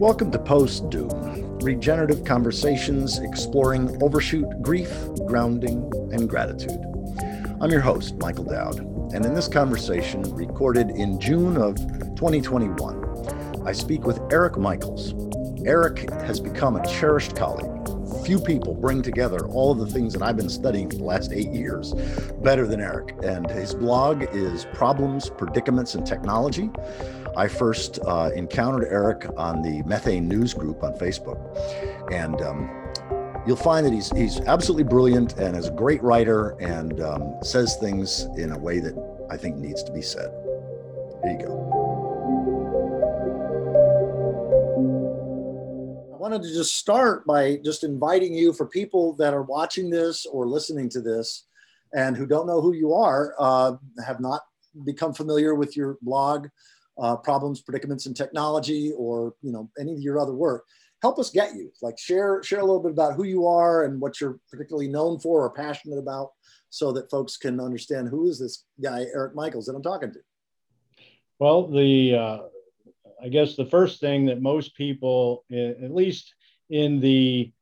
Welcome to Post Doom, regenerative conversations exploring overshoot, grief, grounding, and gratitude. I'm your host, Michael Dowd, and in this conversation, recorded in June of 2021, I speak with Erik Michaels. Erik has become a cherished colleague. Few people bring together all of the things that I've been studying for the last eight years better than Erik. And his blog is Problems, Predicaments, and Technology. I first uh, encountered Erik on the Methane News Group on Facebook, and um, you'll find that he's he's absolutely brilliant and is a great writer and um, says things in a way that I think needs to be said. Here you go. I wanted to just start by just inviting you for people that are watching this or listening to this and who don't know who you are, uh, have not become familiar with your blog uh, problems, predicaments, and technology, or you know any of your other work, help us get you. Like share share a little bit about who you are and what you're particularly known for or passionate about, so that folks can understand who is this guy Erik Michaels that I'm talking to. Well, the uh, I guess the first thing that most people, at least in the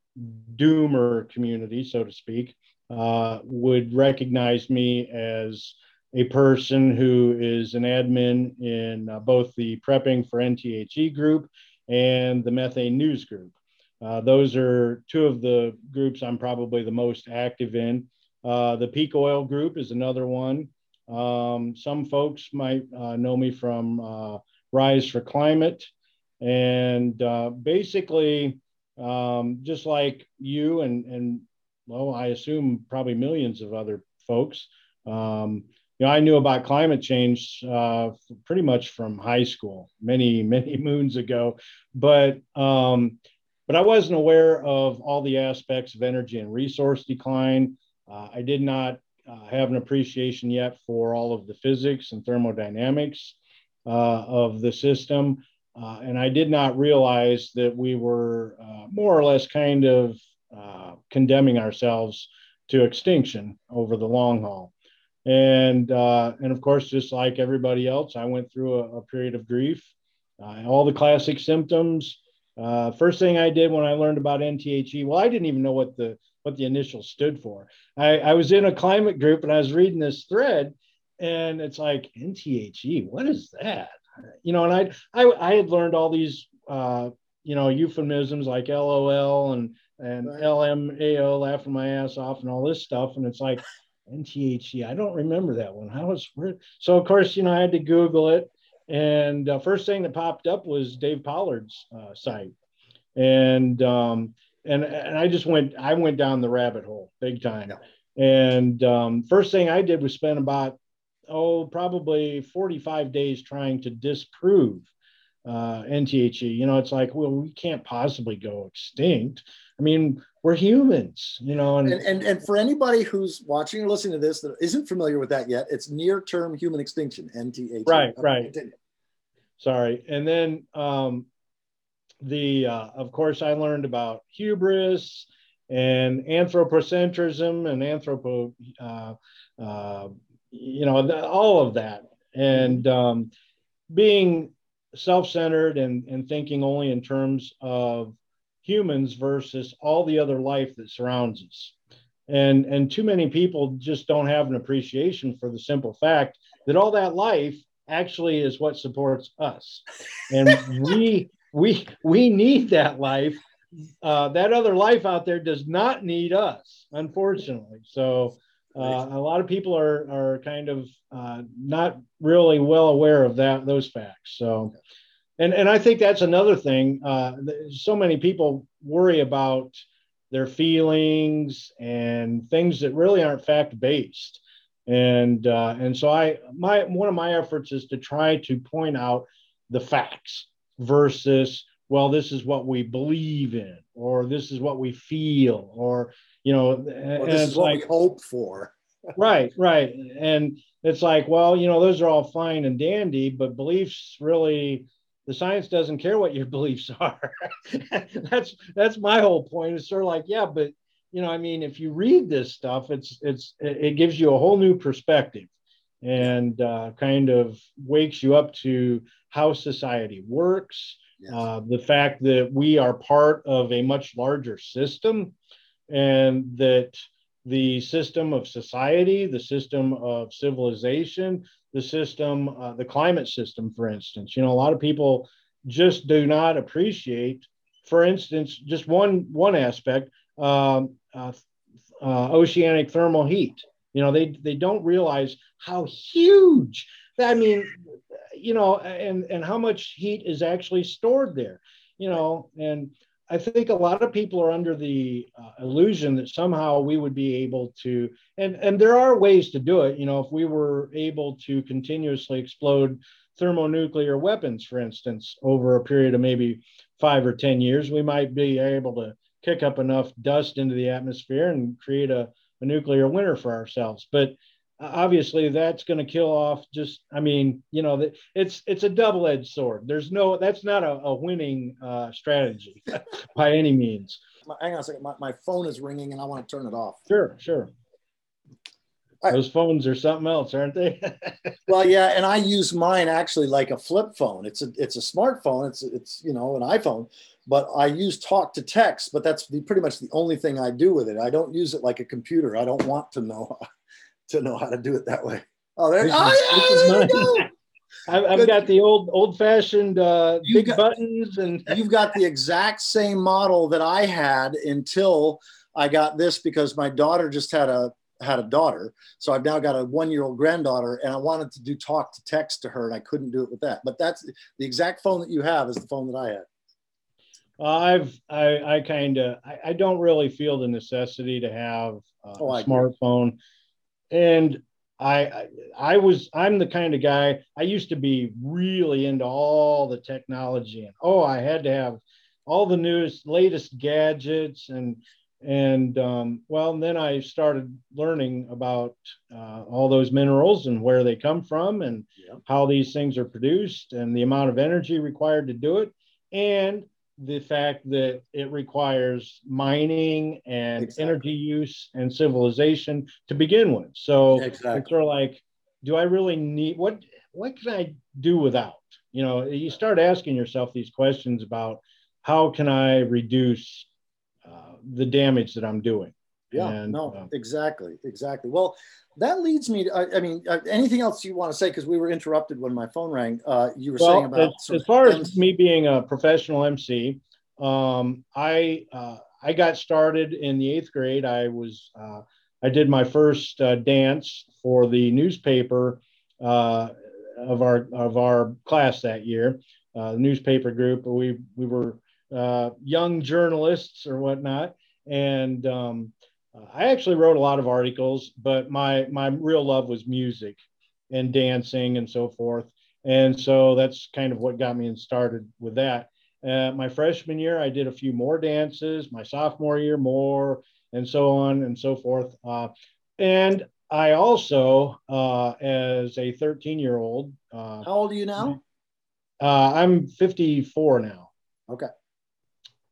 doomer community, so to speak, uh, would recognize me as a person who is an admin in uh, both the Prepping for NTHE group and the Methane News group. Uh, those are two of the groups I'm probably the most active in. Uh, the Peak Oil group is another one. Um, some folks might uh, know me from uh, Rise for Climate. And uh, basically, um, just like you and, and, well, I assume probably millions of other folks, um, you know, I knew about climate change uh, pretty much from high school, many many moons ago, but um, but I wasn't aware of all the aspects of energy and resource decline. Uh, I did not uh, have an appreciation yet for all of the physics and thermodynamics uh, of the system, uh, and I did not realize that we were uh, more or less kind of condemning ourselves to extinction over the long haul and uh, and of course, just like everybody else, I went through a, a period of grief, uh, all the classic symptoms. Uh, first thing I did when I learned about NTHE, well, I didn't even know what the what the initials stood for. I, I was in a climate group and I was reading this thread, and it's like NTHE, what is that? You know, and I I, I had learned all these uh, you know euphemisms like LOL and and LMAO, laughing my ass off, and all this stuff, and it's like NTHE. I don't remember that one. How was so? Of course, you know, I had to Google it, and uh, first thing that popped up was Dave Pollard's uh, site, and um, and and I just went I went down the rabbit hole big time, yeah. and um, first thing I did was spend about oh probably 45 days trying to disprove uh, NTHE. You know, it's like well we can't possibly go extinct. I mean, we're humans, you know. And, and, and, and for anybody who's watching or listening to this that isn't familiar with that yet, it's near term human extinction, NTH. Right, right. Continue. Sorry. And then um, the, uh, of course, I learned about hubris and anthropocentrism and anthropo, uh, uh, you know, the, all of that. And um, being self centered and, and thinking only in terms of humans versus all the other life that surrounds us. And, and too many people just don't have an appreciation for the simple fact that all that life actually is what supports us. And we, we, we need that life. Uh, that other life out there does not need us, unfortunately. So uh, a lot of people are, are kind of uh, not really well aware of that those facts. So and and I think that's another thing. Uh, so many people worry about their feelings and things that really aren't fact based. And uh, and so I my one of my efforts is to try to point out the facts versus well this is what we believe in or this is what we feel or you know well, this is what like, we hope for right right and it's like well you know those are all fine and dandy but beliefs really the science doesn't care what your beliefs are. that's that's my whole point. It's sort of like, yeah, but you know, I mean, if you read this stuff, it's it's it gives you a whole new perspective and uh, kind of wakes you up to how society works, yes. uh, the fact that we are part of a much larger system and that the system of society, the system of civilization, the system, uh, the climate system, for instance. You know, a lot of people just do not appreciate, for instance, just one one aspect, um, uh, uh, oceanic thermal heat. You know, they they don't realize how huge. I mean, you know, and and how much heat is actually stored there. You know, and I think a lot of people are under the uh, illusion that somehow we would be able to, and, and there are ways to do it. You know, if we were able to continuously explode thermonuclear weapons, for instance, over a period of maybe five or 10 years, we might be able to kick up enough dust into the atmosphere and create a, a nuclear winter for ourselves. But obviously that's going to kill off just i mean you know it's it's a double-edged sword. There's no that's not a, a winning uh, strategy by any means. Hang on a second. My, my phone is ringing and i want to turn it off. Sure sure. Right. those phones are something else aren't they? Well yeah and i use mine actually like a flip phone. It's a it's a smartphone. It's it's you know an iphone but i use talk to text but that's the, pretty much the only thing i do with it. I don't use it like a computer. I don't want to know to know how to do it that way. Oh, there, oh, yeah, there you go. I've, I've got the old old fashioned uh, big got, buttons, and you've got the exact same model that I had until I got this because my daughter just had a had a daughter, so I've now got a one year old granddaughter, and I wanted to do talk to text to her, and I couldn't do it with that. But that's the exact phone that you have is the phone that I had. I've I, I kind of I, I, don't really feel the necessity to have uh, oh, a smartphone. Agree and I, I was I'm the kind of guy I used to be really into all the technology and oh I had to have all the newest latest gadgets and and um, well then I started learning about uh, all those minerals and where they come from and yeah. how these things are produced and the amount of energy required to do it and the fact that it requires mining and exactly. energy use and civilization to begin with. So exactly. it's sort of like, do I really need what what can I do without? You know, you start asking yourself these questions about how can I reduce uh, the damage that I'm doing. Yeah, and, no, uh, exactly, exactly. Well, that leads me to, I, I mean, uh, anything else you want to say? Because we were interrupted when my phone rang. Uh, you were well, saying about as, as far as me being a professional MC, um, I uh, I got started in the eighth grade. I was uh, I did my first uh, dance for the newspaper uh, of our of our class that year. the newspaper group. We we were young journalists or whatnot, and um, I actually wrote a lot of articles, but my my real love was music and dancing and so forth. And so that's kind of what got me and started with that. Uh, my freshman year, I did a few more dances. My sophomore year, more, and so on and so forth. Uh, and I also, uh, as a 13 year old, uh, how old are you now? Uh, I'm 54 now. Okay.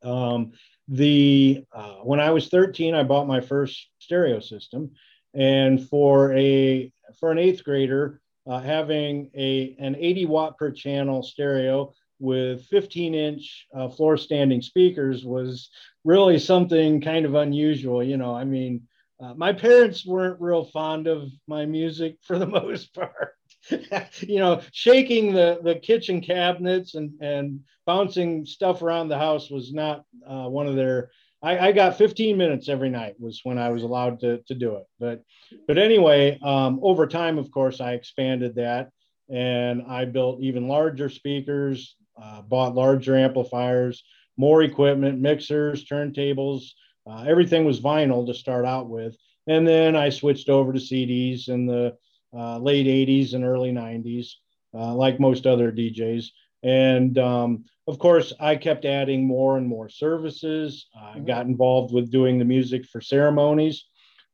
Um, the uh, when I was 13, I bought my first stereo system, and for a for an eighth grader, uh, having a an 80 watt per channel stereo with 15 inch uh, floor standing speakers was really something kind of unusual. You know, I mean, uh, my parents weren't real fond of my music for the most part. you know, shaking the, the kitchen cabinets and, and bouncing stuff around the house was not uh, one of their. I, I, got 15 minutes every night was when I was allowed to, to do it. But but anyway, um, over time, of course, I expanded that and I built even larger speakers, uh, bought larger amplifiers, more equipment, mixers, turntables. Uh, everything was vinyl to start out with, and then I switched over to CDs and the uh, late 80s and early 90s, uh, like most other DJs. And um, of course, I kept adding more and more services. I mm-hmm. got involved with doing the music for ceremonies.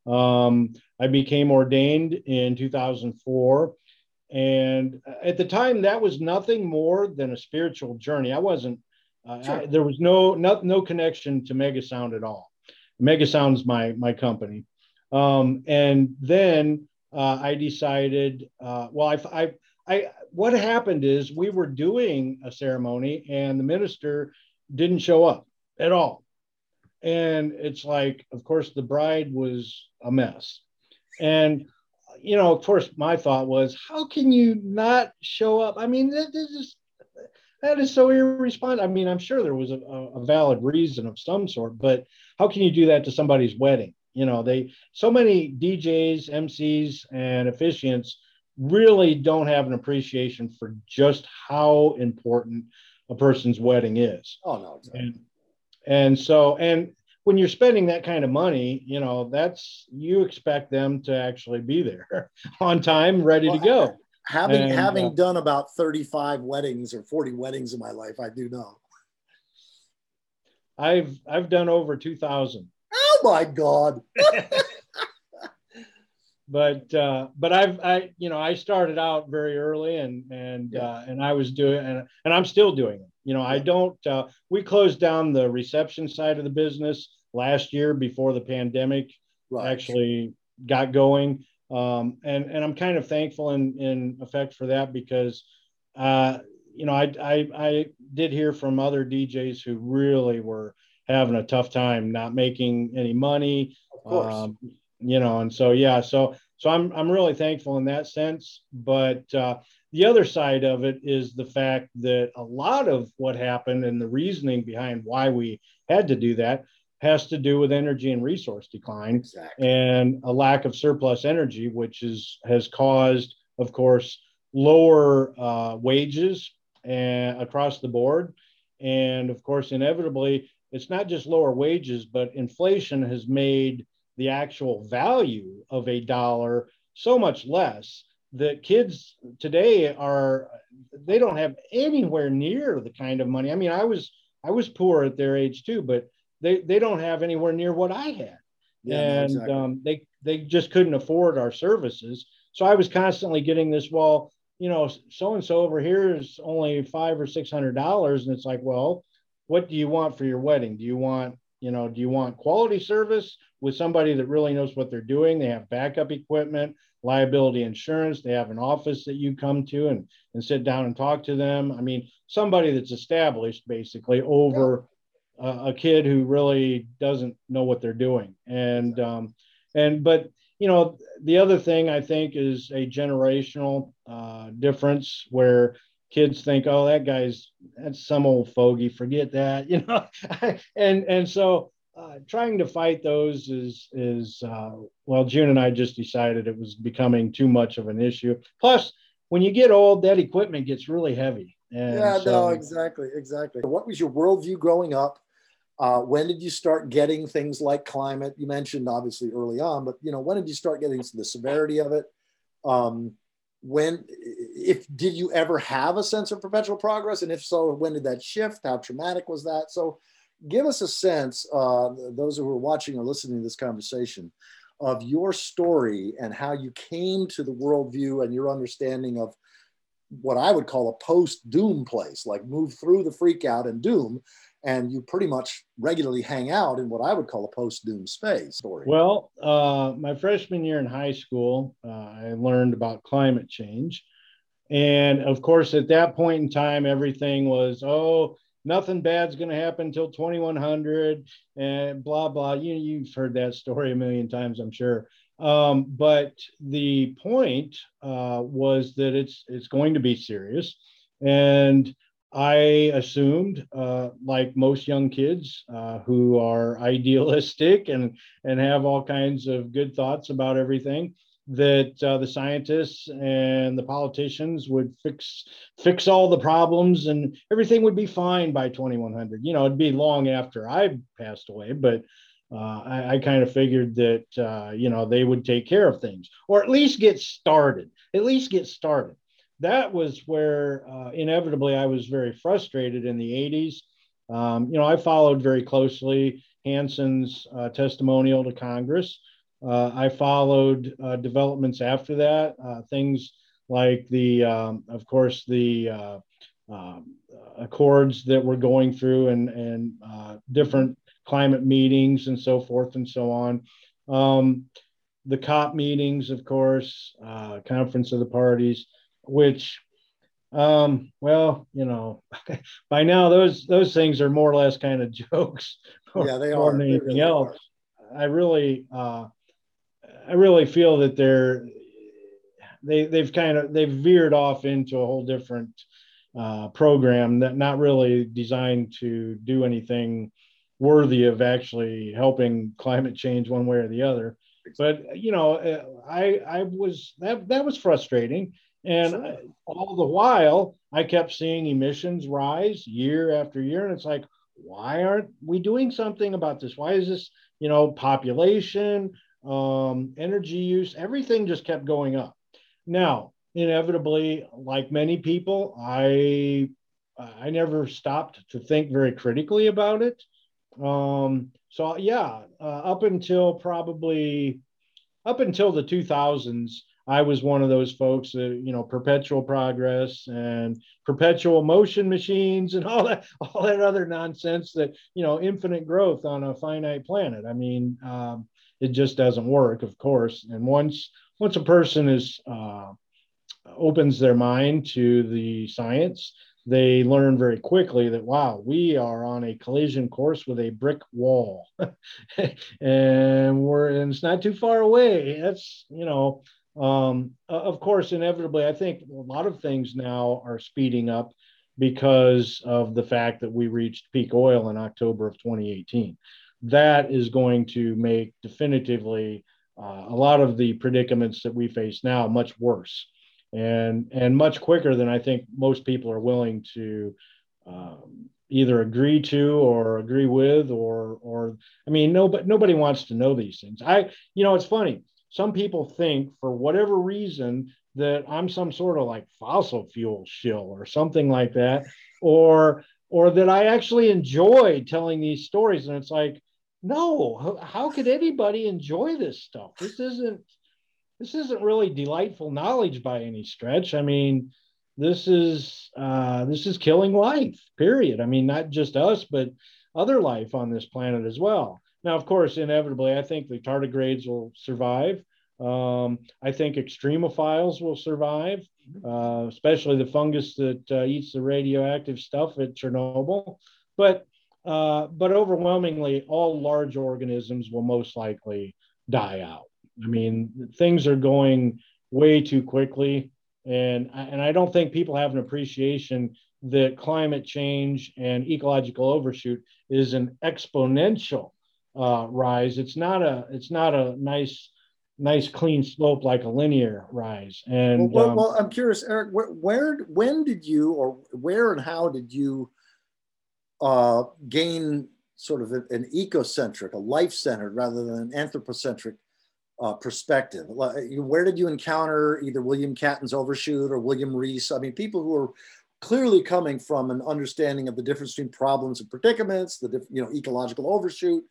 Um, I became ordained in 2004. And at the time, that was nothing more than a spiritual journey. I wasn't, uh, sure. I, there was no, no, no connection to Megasound at all. Megasound's my, my company. Um, and then uh, I decided, uh, well, I, I, I what happened is we were doing a ceremony and the minister didn't show up at all. And it's like, of course, the bride was a mess. And you know, of course, my thought was, how can you not show up? I mean, that, that is that is so irresponsible. I mean, I'm sure there was a, a, valid reason of some sort, but how can you do that to somebody's wedding? You know, they so many DJs, MCs, and officiants really don't have an appreciation for just how important a person's wedding is. Oh no, exactly. and, and so and when you're spending that kind of money, you know, that's you expect them to actually be there on time, ready well, to go. Having and, having uh, done about 35 weddings or 40 weddings in my life, I do know. I've I've done over 2000. Oh my god. but uh, but I've I you know I started out very early and and yeah. uh, and I was doing and and I'm still doing it. You know yeah. I don't. Uh, we closed down the reception side of the business last year before the pandemic right. actually got going, um, and and I'm kind of thankful in in effect for that because. Uh, you know, I, I I did hear from other DJs who really were having a tough time not making any money. Of course. Um, you know, and so yeah, so so I'm I'm really thankful in that sense. But uh, the other side of it is the fact that a lot of what happened and the reasoning behind why we had to do that has to do with energy and resource decline exactly. and a lack of surplus energy, which is has caused, of course, lower uh, wages and across the board, and of course, inevitably, it's not just lower wages, but inflation has made the actual value of a dollar so much less that kids today are they don't have anywhere near the kind of money. I mean i was i was poor at their age too but they they don't have anywhere near what i had. Yeah, and exactly. um, they they just couldn't afford our services. So i was constantly getting this well you know so and so over here is only five or six hundred dollars. And it's like well what do you want for your wedding? Do you want you know do you want quality service with somebody that really knows what they're doing? They have backup equipment liability insurance they have an office that you come to and, and sit down and talk to them. I mean somebody that's established basically over a, a kid who really doesn't know what they're doing. And um, and but you know the other thing i think is a generational uh, difference where kids think, oh, that guy's that's some old fogey, forget that, you know. and and so uh, trying to fight those is is uh, well, June and I just decided it was becoming too much of an issue. Plus, when you get old, that equipment gets really heavy. And yeah, so, no, exactly, exactly. What was your worldview growing up? Uh, when did you start getting things like climate? You mentioned obviously early on, but you know, when did you start getting the severity of it? Um, when if did you ever have a sense of perpetual progress? And if so when did that shift? How traumatic was that? So give us a sense uh, those who are watching or listening to this conversation of your story and how you came to the worldview and your understanding of what i would call a post doom place like move through the freak out and doom and you pretty much regularly hang out in what I would call a post-doom space. Story. Well, uh, my freshman year in high school, uh, I learned about climate change, and of course, at that point in time, everything was oh, nothing bad's going to happen until 2100, and blah blah. You you've heard that story a million times, I'm sure. Um, but the point uh, was that it's it's going to be serious, and I assumed, uh, like most young kids uh, who are idealistic and and have all kinds of good thoughts about everything, that uh, the scientists and the politicians would fix fix all the problems and everything would be fine by 2100. You know, it'd be long after I passed away, but uh, I, I kind of figured that uh, you know they would take care of things or at least get started. At least get started that was where uh, inevitably I was very frustrated in the 80s. Um, you know, I followed very closely Hansen's uh, testimonial to Congress. Uh, I followed uh, developments after that, uh, things like the, um, of course, the uh, um, accords that we're going through and, and different climate meetings and so forth and so on. Um, the COP meetings, of course, Conference of the Parties. Which um, well, you know, by now those those things are more or less kind of jokes. Yeah, they are. Than anything really else. Are. I really, uh, I really feel that they're they they've kind of they've veered off into a whole different uh, program that not really designed to do anything worthy of actually helping climate change one way or the other. But you know, uh, I I was that that was frustrating and sure. all the while, I kept seeing emissions rise year after year. And it's like, why aren't we doing something about this? Why is this, you know, population, um, energy use, everything just kept going up. Now, inevitably, like many people, I I never stopped to think very critically about it. Um, so yeah, uh, up until probably up until the 2000s, I was one of those folks that you know perpetual progress and perpetual motion machines and all that all that other nonsense that you know infinite growth on a finite planet. I mean, um, it just doesn't work, of course. And once once a person is uh, opens their mind to the science, they learn very quickly that wow, we are on a collision course with a brick wall, and we're and it's not too far away. That's you know um, of course, inevitably, I think a lot of things now are speeding up because of the fact that we reached peak oil in October of 2018. That is going to make definitively uh, a lot of the predicaments that we face now much worse and and much quicker than I think most people are willing to um, either agree to or agree with or or I mean nobody nobody wants to know these things. I you know it's funny some people think for whatever reason that I'm some sort of like fossil fuel shill or something like that, or or that I actually enjoy telling these stories. And it's like, no, how could anybody enjoy this stuff? This isn't this isn't really delightful knowledge by any stretch. I mean, this is uh, this is killing life. Period. I mean, not just us, but other life on this planet as well. Now, of course, inevitably, I think the tardigrades will survive. Um, I think extremophiles will survive, uh, especially the fungus that uh, eats the radioactive stuff at Chernobyl. But uh, but overwhelmingly, all large organisms will most likely die out. I mean, things are going way too quickly, and and I don't think people have an appreciation that climate change and ecological overshoot is an exponential uh, rise. It's not a it's not a nice nice clean slope like a linear rise. And well, um, well I'm curious, Erik, where, where, when did you or where and how did you uh, gain sort of an ecocentric, a life-centered rather than an anthropocentric uh, perspective? Where did you encounter either William Catton's overshoot or William Rees? I mean, people who are clearly coming from an understanding of the difference between problems and predicaments, the you know ecological overshoot,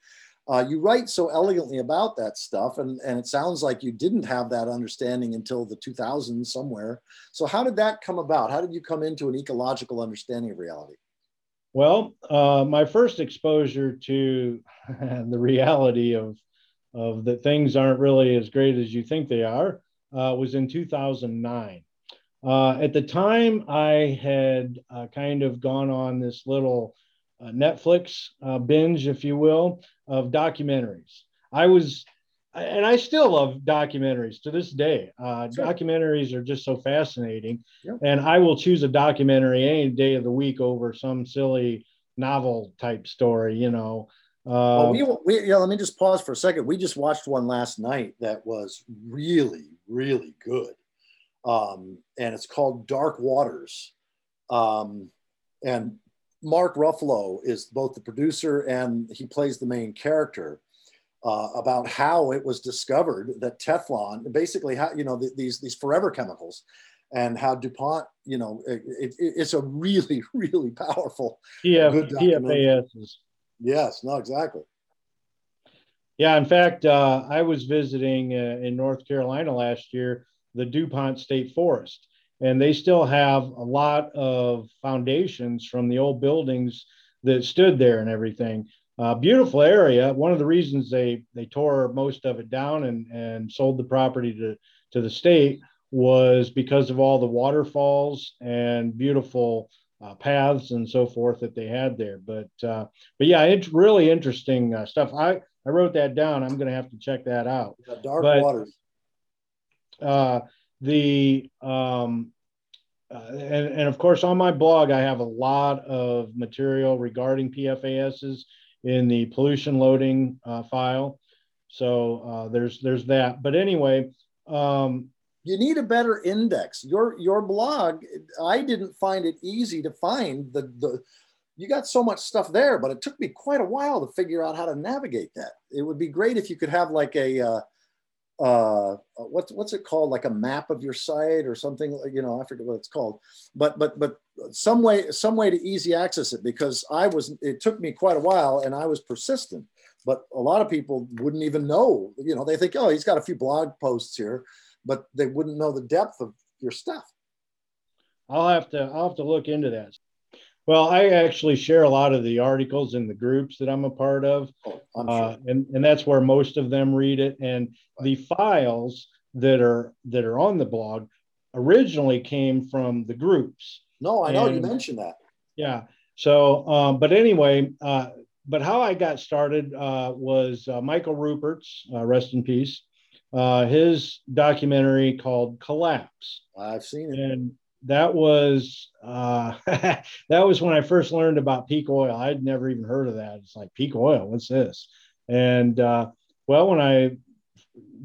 uh, you write so elegantly about that stuff, and, and it sounds like you didn't have that understanding until the 2000s somewhere. So, how did that come about? How did you come into an ecological understanding of reality? Well, uh, my first exposure to the reality of, of that things aren't really as great as you think they are uh, was in 2009. Uh, at the time, I had uh, kind of gone on this little uh, Netflix binge, if you will, of documentaries. I was, and I still love documentaries to this day. Uh, sure. Documentaries are just so fascinating, yep. and I will choose a documentary any day of the week over some silly novel type story. You know. well, we, we, yeah, let me just pause for a second. We just watched one last night that was really, really good. Um, and it's called Dark Waters. Um, and Mark Ruffalo is both the producer and he plays the main character. Uh, about how it was discovered that Teflon, basically, how you know th- these these forever chemicals, and how Dupont, you know, it, it, it's a really really powerful. Yeah, PFAS. Yes, no, exactly. Yeah, in fact, uh, I was visiting uh, in North Carolina last year the DuPont State Forest, and they still have a lot of foundations from the old buildings that stood there and everything. Uh, beautiful area. One of the reasons they they tore most of it down and and sold the property to to the state was because of all the waterfalls and beautiful uh, paths and so forth that they had there. But uh, but yeah, it's really interesting uh, stuff. I I wrote that down. I'm going to have to check that out. dark but, waters. Uh, the um, uh, and, and of course on my blog I have a lot of material regarding PFASs in the pollution loading uh, file. So uh, there's there's that. But anyway, um, you need a better index. Your your blog, I didn't find it easy to find the the. You got so much stuff there, but it took me quite a while to figure out how to navigate that. It would be great if you could have like a uh, uh, what's what's it called? Like a map of your site or something you know i forget what it's called. But but but some way some way to easy access it because i was it took me quite a while and i was persistent. But a lot of people wouldn't even know you know they think oh he's got a few blog posts here but they wouldn't know the depth of your stuff. I'll have to i'll have to look into that well, I actually share a lot of the articles in the groups that I'm a part of, oh, uh, and and that's where most of them read it. And the files that are that are on the blog originally came from the groups. No, I know and, you mentioned that. Yeah. So, um, but anyway, uh, but how I got started uh, was uh, Michael Ruppert's uh, rest in peace, uh, his documentary called Collapse. I've seen it. And that was uh, that was when I first learned about peak oil. I'd never even heard of that. It's like peak oil. What's this? And uh, well, when I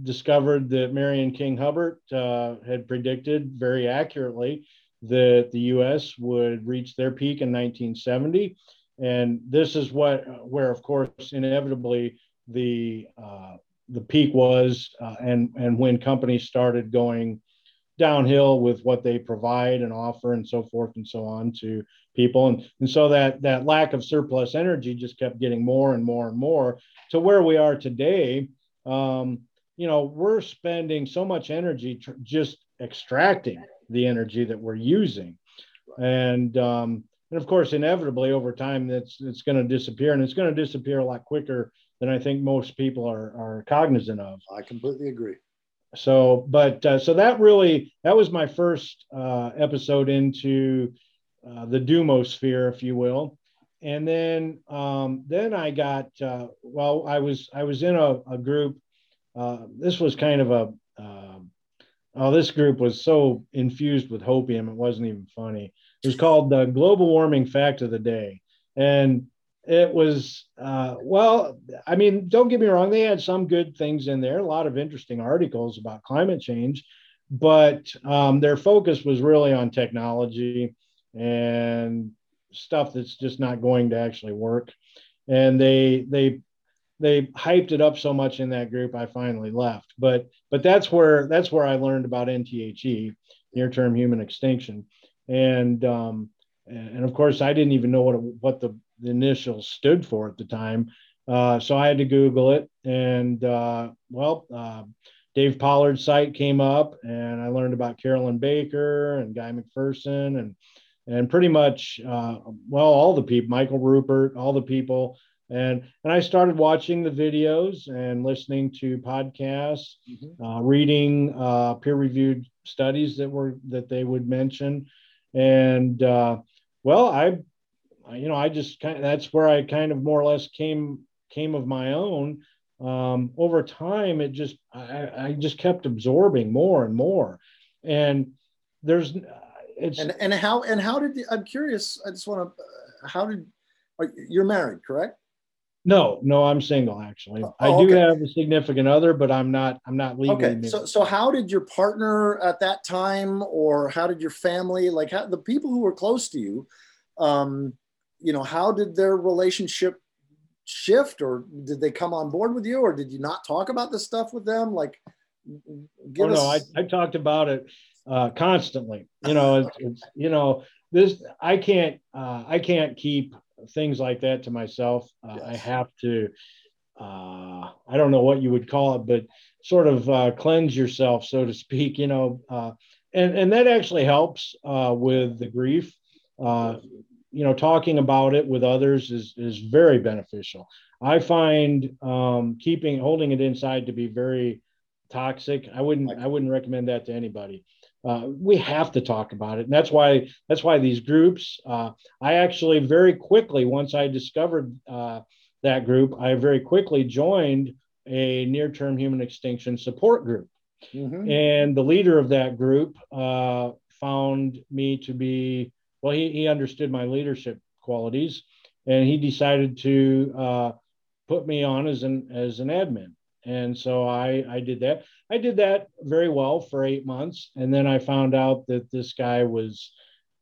discovered that Marion King Hubbert uh, had predicted very accurately that the U.S. would reach their peak in 1970, and this is what where, of course, inevitably the uh, the peak was, uh, and and when companies started going downhill with what they provide and offer and so forth and so on to people. And, and so that that lack of surplus energy just kept getting more and more and more to where we are today. Um, you know we're spending so much energy tr- just extracting the energy that we're using. And um, and of course inevitably over time that's it's going to disappear and it's going to disappear a lot quicker than i think most people are are cognizant of. I completely agree so but uh, so that really that was my first uh, episode into uh, the doomosphere if you will. And then um, then i got uh, well i was i was in a, a group uh, this was kind of a um, oh this group was so infused with hopium it wasn't even funny. It was called the global warming fact of the day. And it was uh, well i mean don't get me wrong they had some good things in there a lot of interesting articles about climate change but um, their focus was really on technology and stuff that's just not going to actually work. And they they they hyped it up so much in that group i finally left. But but that's where that's where i learned about nTHE near term human extinction. And um, and of course i didn't even know what what the the initials stood for at the time. Uh, so I had to Google it, and uh, well, uh, Dave Pollard's site came up, and I learned about Carolyn Baker and Guy McPherson, and and pretty much uh, well all the people, Michael Ruppert all the people, and and I started watching the videos and listening to podcasts, mm-hmm. Uh, reading uh, peer-reviewed studies that were that they would mention, and well, I you know, I just kind of, that's where I kind of more or less came came of my own. Um, over time, it just I, I just kept absorbing more and more, and there's it's and and how and how did I'm curious. I just want to how did you're married, correct? No, no, I'm single actually. Oh, I do okay. have a significant other, but I'm not. I'm not legally. Okay, so so how did your partner at that time, or how did your family, like how, the people who were close to you, um, you know, how did their relationship shift or did they come on board with you or did you not talk about this stuff with them? Like, give oh, us... no, I, I talked about it uh, constantly, you know, it's, it's, you know, this, I can't, uh, I can't keep things like that to myself. Uh, yes. I have to, uh, I don't know what you would call it, but sort of uh, cleanse yourself, so to speak, you know, uh, and, and that actually helps uh, with the grief. Uh, you know talking about it with others is is very beneficial i find um, keeping holding it inside to be very toxic i wouldn't i wouldn't recommend that to anybody uh, we have to talk about it, and that's why that's why these groups. Uh, I actually very quickly, once I discovered uh, that group, I very quickly joined a near-term human extinction support group, mm-hmm. and the leader of that group uh, found me to be well. He he understood my leadership qualities, and he decided to uh, put me on as an as an admin and so I I did that. I did that very well for eight months, and then I found out that this guy was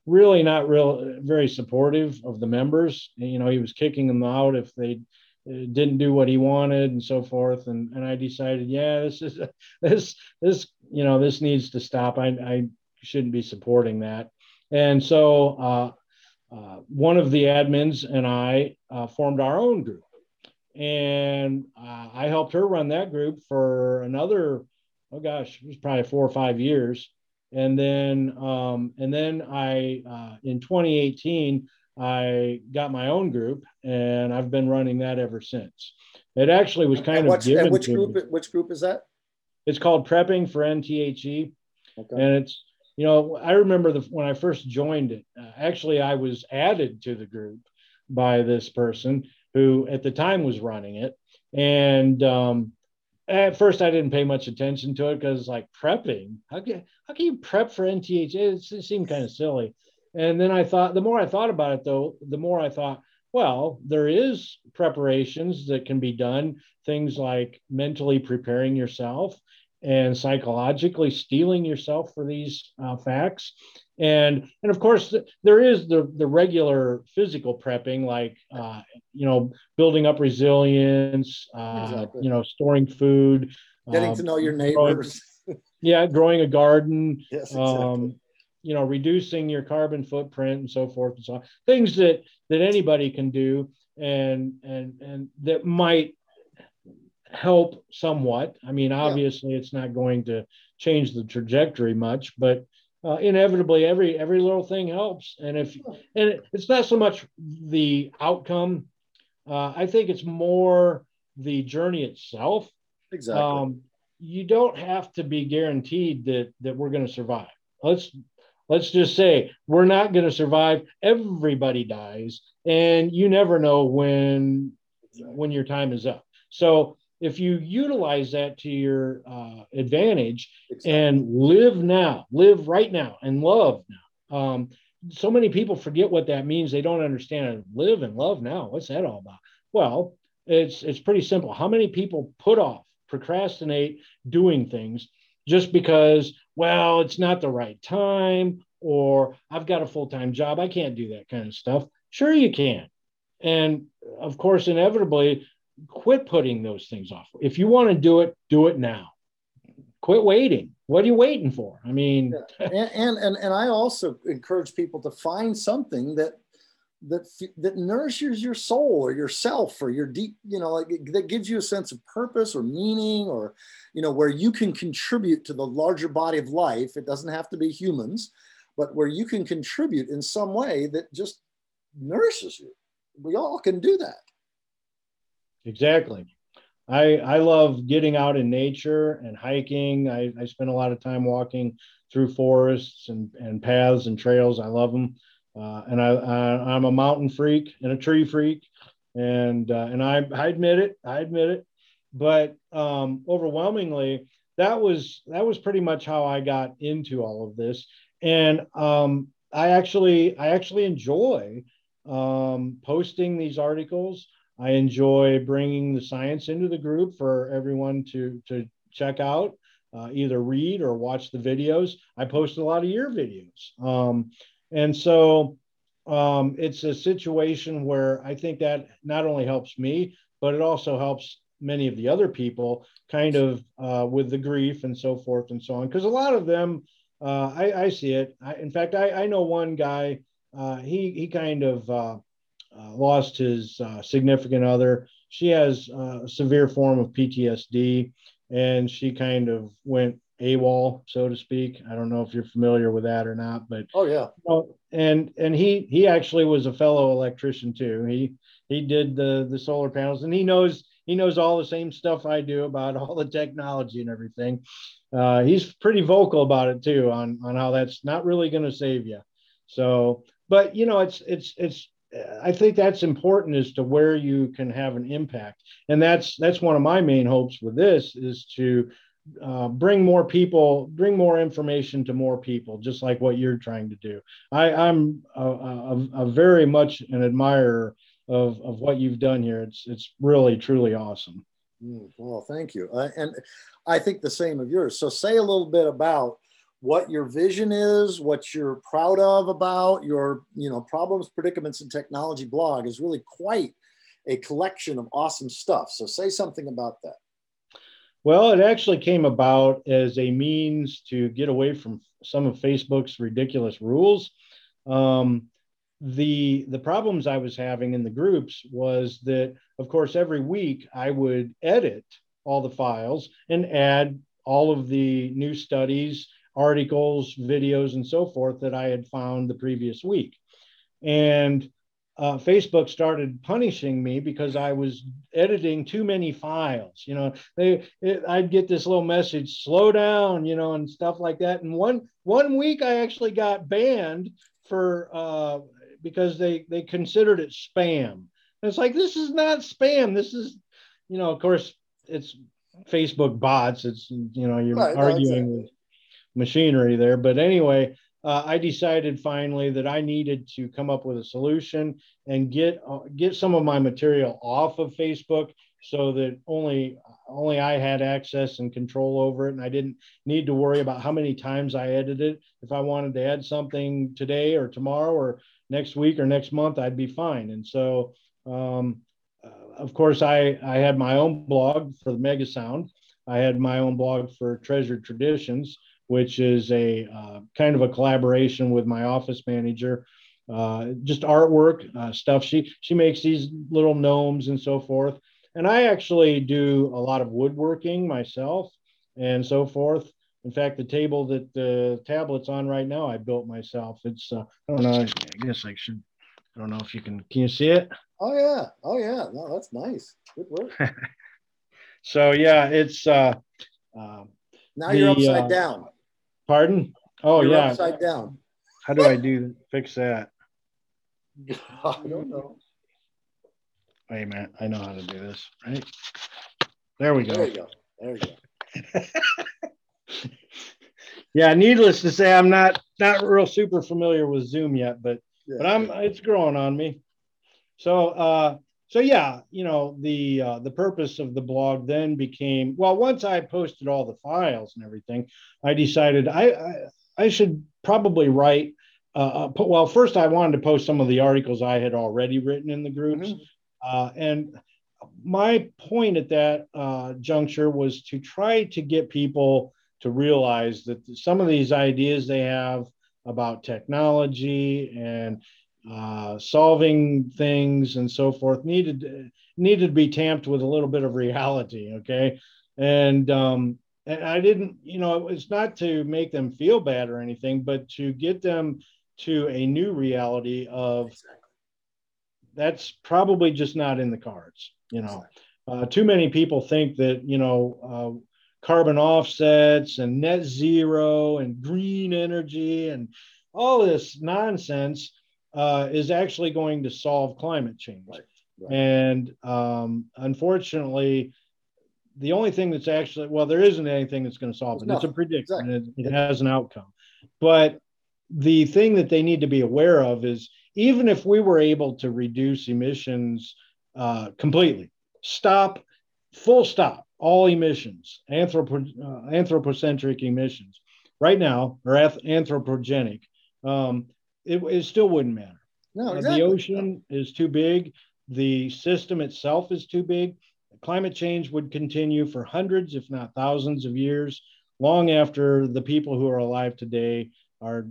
really not real very supportive of the members. You know, he was kicking them out if they uh, didn't do what he wanted and so forth. And and I decided, yeah, this is this this you know this needs to stop. I I shouldn't be supporting that. And so uh, uh, one of the admins and I uh, formed our own group and uh, I helped her run that group for another, oh gosh, it was probably four or five years. And then, um, and then I, uh, in 2018, I got my own group, and I've been running that ever since. It actually was kind of given which group? Me. Which group is that? It's called Prepping for NTHE, okay. and it's you know I remember the when I first joined it. Uh, actually, I was added to the group by this person, who at the time was running it. And um, at first, I didn't pay much attention to it because, like, prepping, how can, how can you prep for NTH? It, it seemed kind of silly. And then I thought, the more I thought about it, though, the more I thought, well, there is preparations that can be done, things like mentally preparing yourself and psychologically steeling yourself for these uh, facts and and of course there is the the regular physical prepping like uh, you know building up resilience uh, exactly. you know storing food getting um, to know your neighbors growing, yeah growing a garden yes, exactly. um, you know reducing your carbon footprint and so forth and so on things that that anybody can do and and and that might help somewhat i mean obviously yeah. it's not going to change the trajectory much but uh, inevitably every every little thing helps. And if and it's not so much the outcome. Uh, i think it's more the journey itself. Exactly. Um, you don't have to be guaranteed that that we're going to survive. Let's let's just say we're not going to survive. Everybody dies and you never know when when your time is up. So if you utilize that to your uh, advantage exactly. and live now, live right now, and love now. Um, so many people forget what that means. They don't understand it. Live and love now. What's that all about? Well, it's it's pretty simple. How many people put off, procrastinate doing things just because, well, it's not the right time, or I've got a full time job. I can't do that kind of stuff. Sure, you can. And of course, inevitably, quit putting those things off. If you want to do it, do it now. Quit waiting. What are you waiting for? I mean, yeah. and, and and I also encourage people to find something that that that nourishes your soul or yourself or your deep, you know, like that gives you a sense of purpose or meaning or you know where you can contribute to the larger body of life. It doesn't have to be humans, but where you can contribute in some way that just nourishes you. We all can do that. Exactly. I I love getting out in nature and hiking. I, I spend a lot of time walking through forests and, and paths and trails. I love them. Uh, and I, I am a mountain freak and a tree freak, and uh, and I I admit it. I admit it. But um, overwhelmingly, that was that was pretty much how I got into all of this. And um, I actually I actually enjoy um, posting these articles. I enjoy bringing the science into the group for everyone to, to check out, uh, either read or watch the videos. I post a lot of your videos. Um, and so um, it's a situation where I think that not only helps me, but it also helps many of the other people kind of uh, with the grief and so forth and so on. Because a lot of them, uh, I, I, see it. I, in fact, I, I know one guy, uh, he, he kind of, uh, lost his uh, significant other. She has uh, a severe form of PTSD, and she kind of went AWOL, so to speak. I don't know if you're familiar with that or not, but oh yeah. You know, and and he he actually was a fellow electrician too. He he did the the solar panels, and he knows he knows all the same stuff I do about all the technology and everything. Uh, he's pretty vocal about it too on on how that's not really going to save you. So, but you know, it's it's it's I think that's important as to where you can have an impact, and that's that's one of my main hopes with this is to uh, bring more people, bring more information to more people, just like what you're trying to do. I, I'm a, a, a very much an admirer of, of what you've done here. It's it's really truly awesome. Mm, well, thank you, uh, and I think the same of yours. So, say a little bit about what your vision is, what you're proud of about your, you know, problems, predicaments, and technology blog is really quite a collection of awesome stuff. So, say something about that. Well, it actually came about as a means to get away from some of Facebook's ridiculous rules. Um, the the problems I was having in the groups was that, of course, every week I would edit all the files and add all of the new studies, articles, videos, and so forth that I had found the previous week. And uh, Facebook started punishing me because I was editing too many files. You know, they it, I'd get this little message, slow down, you know, and stuff like that. And one one week I actually got banned for uh, because they they considered it spam. And it's like this is not spam. This is, you know, of course it's Facebook bots. It's you know you're right, arguing with machinery there. But anyway, uh, I decided finally that I needed to come up with a solution and get uh, get some of my material off of Facebook so that only only I had access and control over it, and I didn't need to worry about how many times I edited. If I wanted to add something today or tomorrow or next week or next month, I'd be fine. And so, um, uh, of course, I I had my own blog for the Mega Sound. I had my own blog for Treasured Traditions which is a uh, kind of a collaboration with my office manager. Uh, just artwork uh, stuff. She she makes these little gnomes and so forth. And I actually do a lot of woodworking myself and so forth. In fact, the table that the tablet's on right now, I built myself. It's uh, I don't know. I guess I should. I don't know if you can. Can you see it? Oh yeah. Oh yeah. No, that's nice. Good work. so yeah, it's. uh, uh now you're upside uh, down. Pardon? Oh You're yeah. Upside down. How do I do fix that? I don't know. Wait a minute. I know how to do this, right? There we go. There you go. There you go. yeah, needless to say, I'm not not real super familiar with Zoom yet, but yeah, but I'm it's growing on me. So uh so yeah, you know, the uh, the purpose of the blog then became well. Once I posted all the files and everything, I decided I I, I should probably write. Uh, uh well, first I wanted to post some of the articles I had already written in the groups, mm-hmm. uh, and my point at that uh, juncture was to try to get people to realize that some of these ideas they have about technology and uh, solving things and so forth needed needed to be tamped with a little bit of reality. Okay, and um, and I didn't, you know, it's not to make them feel bad or anything, but to get them to a new reality of that's probably just not in the cards. You know, uh, too many people think that you know. Uh, carbon offsets and net zero and green energy and all this nonsense uh, is actually going to solve climate change. Right. Right. And um, unfortunately, the only thing that's actually well, there isn't anything that's going to solve it. It's a prediction. Exactly. It, it has an outcome. But the thing that they need to be aware of is even if we were able to reduce emissions uh, completely, stop, full stop, all emissions, anthropo, uh, anthropocentric emissions, right now, or anthropogenic, um, it, it still wouldn't matter. No, exactly. The ocean is too big. The system itself is too big. Climate change would continue for hundreds, if not thousands of years, long after the people who are alive today are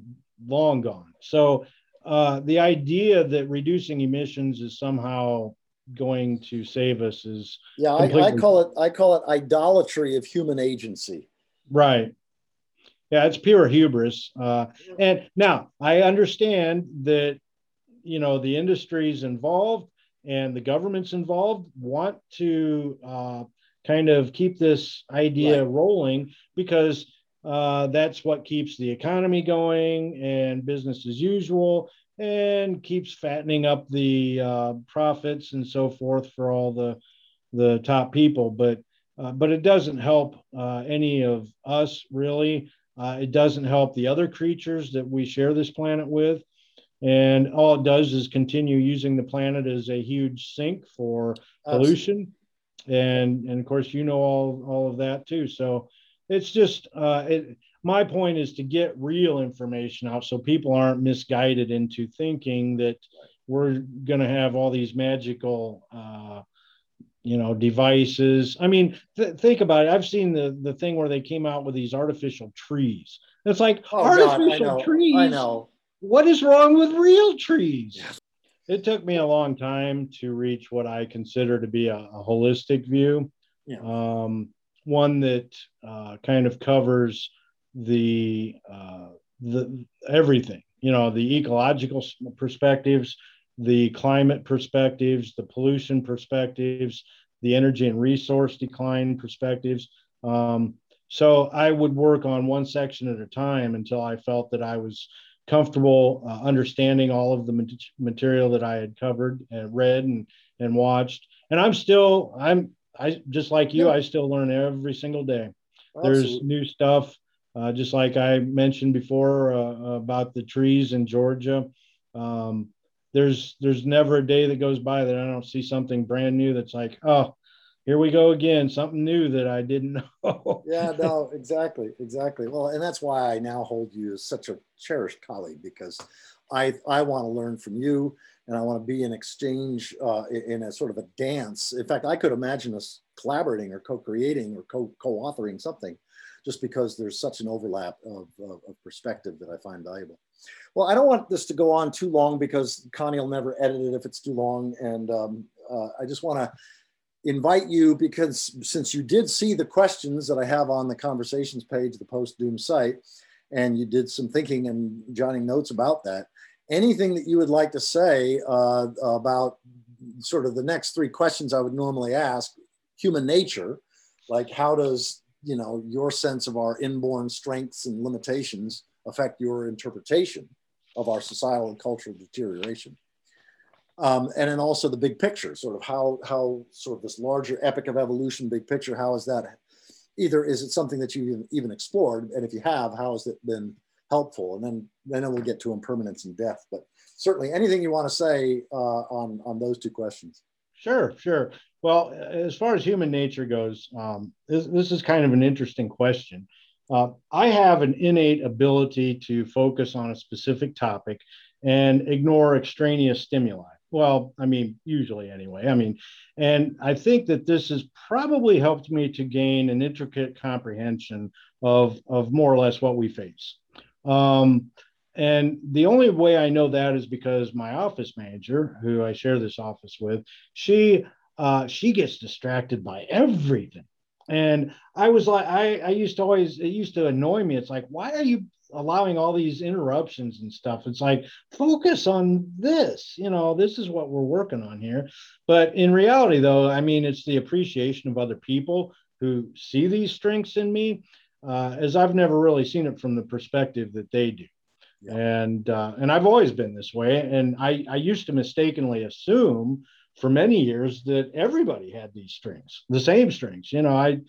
long gone. So uh, the idea that reducing emissions is somehow going to save us is yeah I, I, call it i call it idolatry of human agency right yeah, it's pure hubris. Uh, and now I understand that you know the industries involved and the governments involved want to uh, kind of keep this idea right. rolling because uh, that's what keeps the economy going and business as usual and keeps fattening up the uh, profits and so forth for all the the top people but uh, but it doesn't help uh, any of us really uh, it doesn't help the other creatures that we share this planet with. And all it does is continue using the planet as a huge sink for pollution. And and of course you know all all of that too. So it's just uh, it, my point is to get real information out so people aren't misguided into thinking that we're going to have all these magical uh, you know devices. I mean th- think about it. I've seen the the thing where they came out with these artificial trees. It's like oh, artificial God, I trees? i know. What is wrong with real trees? It took me a long time to reach what i consider to be a, a holistic view. Yeah. um, one that uh, kind of covers the uh, the everything you know the ecological perspectives the climate perspectives the pollution perspectives the energy and resource decline perspectives um, so i would work on one section at a time until i felt that i was comfortable uh, understanding all of the material that i had covered and read and and watched and i'm still i'm I just like you, yeah. I still learn every single day. Absolutely. There's new stuff, uh, just like I mentioned before uh, about the trees in Georgia. Um, there's there's never a day that goes by that I don't see something brand new that's like, oh, here we go again, something new that I didn't know. yeah, no, exactly, exactly. Well, and that's why I now hold you as such a cherished colleague because I I want to learn from you and I want to be in exchange uh, in a sort of a dance. In fact, I could imagine us collaborating or co-creating or co- co-authoring something just because there's such an overlap of, of, of, perspective that I find valuable. Well, I don't want this to go on too long because Connie will never edit it if it's too long. And um, uh, I just want to invite you because since you did see the questions that I have on the conversations page, the post doom site, and you did some thinking and jotting notes about that, anything that you would like to say uh, about sort of the next three questions I would normally ask human nature, like how does you know your sense of our inborn strengths and limitations affect your interpretation of our societal and cultural deterioration? Um, and then also the big picture, sort of how how sort of this larger epic of evolution, big picture. How is that? Either is it something that you even explored, and if you have, how has it been helpful. And then then we'll get to impermanence and death. But certainly, anything you want to say uh, on on those two questions? Sure, sure. Well, as far as human nature goes, um, this, this is kind of an interesting question. Uh, I have an innate ability to focus on a specific topic and ignore extraneous stimuli. Well, I mean, usually anyway. I mean, and I think that this has probably helped me to gain an intricate comprehension of, of more or less what we face. Um, and the only way I know that is because my office manager, who I share this office with, she uh, she gets distracted by everything. And I was like, I, I used to always, it used to annoy me. It's like, why are you allowing all these interruptions and stuff? It's like, focus on this. You know, this is what we're working on here. But in reality, though, I mean, it's the appreciation of other people who see these strengths in me uh, as I've never really seen it from the perspective that they do. And uh, and I've always been this way. And I, I used to mistakenly assume for many years that everybody had these strengths, the same strengths. You know, I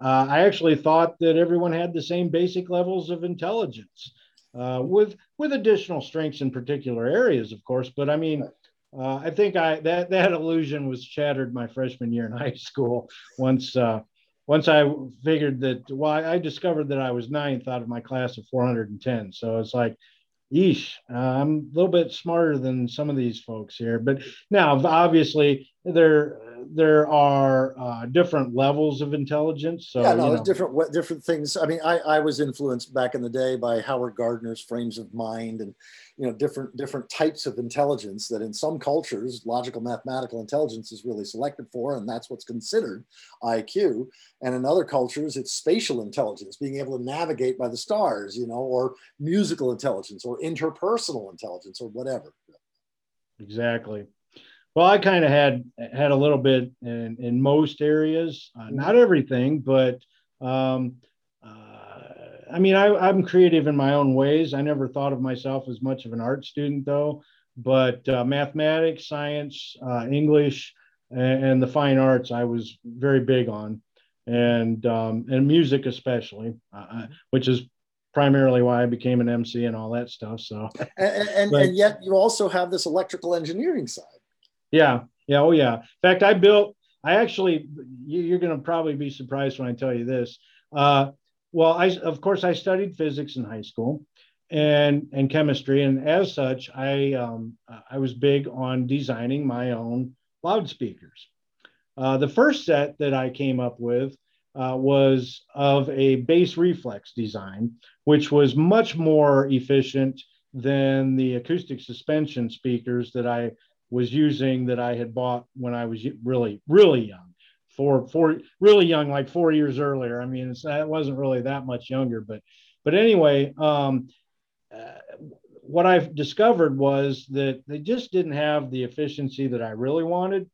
uh, I actually thought that everyone had the same basic levels of intelligence, uh, with with additional strengths in particular areas, of course. But I mean, uh, I think I that that illusion was shattered my freshman year in high school once uh, once I figured that, well, I discovered that I was ninth out of my class of 410. So it's like, yeesh, uh, I'm a little bit smarter than some of these folks here. But now, obviously, there there are uh, different levels of intelligence. So, yeah, no, you know. different different things. I mean, I, I was influenced back in the day by Howard Gardner's frames of mind and you know different different types of intelligence that in some cultures logical mathematical intelligence is really selected for and that's what's considered iq and in other cultures it's spatial intelligence being able to navigate by the stars you know or musical intelligence or interpersonal intelligence or whatever exactly Well, I kind of had had a little bit in, in most areas, uh, mm-hmm. not everything, but um, uh, I mean, I, am creative in my own ways. I never thought of myself as much of an art student, though. But uh, mathematics, science, uh, English, and, and, the fine arts, I was very big on, and um, and music especially, uh, which is primarily why I became an MC and all that stuff. So, and, and, but, and yet you also have this electrical engineering side. Yeah, yeah, oh yeah. In fact, I built. I actually, you're going to probably be surprised when I tell you this. Uh, well, I of course I studied physics in high school, and and chemistry, and as such, I um, I was big on designing my own loudspeakers. Uh, the first set that I came up with uh, was of a bass reflex design, which was much more efficient than the acoustic suspension speakers that I was using that I had bought when I was really, really young. Four, four, really young, like four years earlier. I mean, it's, it wasn't really that much younger, but, but anyway, um, uh, what I've discovered was that they just didn't have the efficiency that I really wanted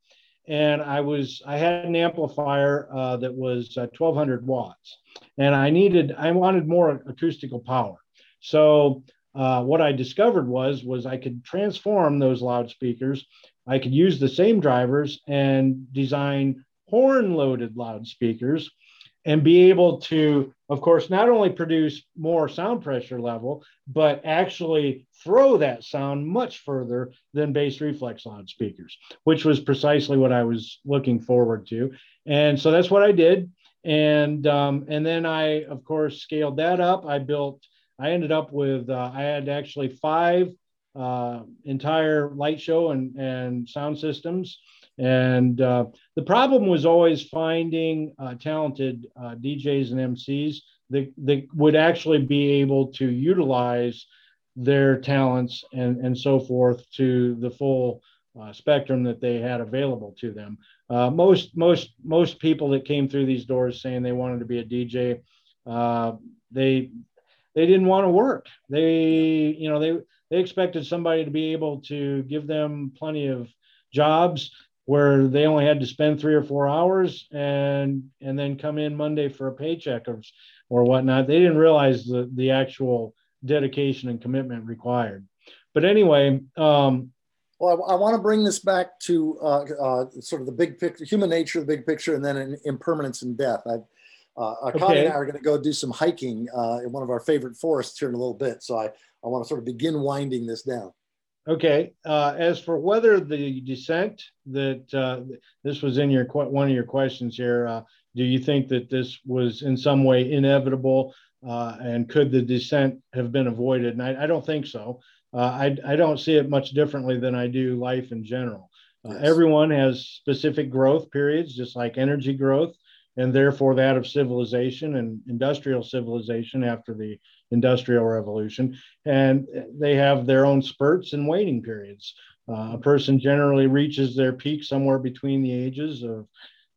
and I was I had an amplifier uh, that was uh, 1200 watts, and I needed I wanted more acoustical power. So uh, what I discovered was was I could transform those loudspeakers. I could use the same drivers and design horn loaded loudspeakers and be able to, of course, not only produce more sound pressure level, but actually throw that sound much further than bass reflex loudspeakers, which was precisely what I was looking forward to. And so that's what I did. And um, and then I, of course, scaled that up. I built. I ended up with. Uh, I had actually five uh, entire light show and and sound systems and uh, the problem was always finding uh, talented uh, DJs and MCs that, that would actually be able to utilize their talents and, and so forth to the full uh, spectrum that they had available to them. Most most most people that came through these doors saying they wanted to be a DJ, they they didn't want to work. They you know they they expected somebody to be able to give them plenty of jobs where they only had to spend three or four hours and and then come in Monday for a paycheck or or whatnot. They didn't realize the the actual dedication and commitment required. But anyway, um, well, I, I want to bring this back to uh, uh, sort of the big picture, human nature, the big picture, and then in impermanence and death. I've, uh, okay. Connie and I are going to go do some hiking uh, in one of our favorite forests here in a little bit. So I, I want to sort of begin winding this down. Okay. Uh, as for whether the descent that uh, this was in your one of your questions here, uh, do you think that this was in some way inevitable, uh, and could the descent have been avoided? And I, I don't think so. Uh, I, I don't see it much differently than I do life in general. Uh, yes. Everyone has specific growth periods, just like energy growth, and therefore that of civilization and industrial civilization after the industrial revolution, and they have their own spurts and waiting periods. Uh, a person generally reaches their peak somewhere between the ages of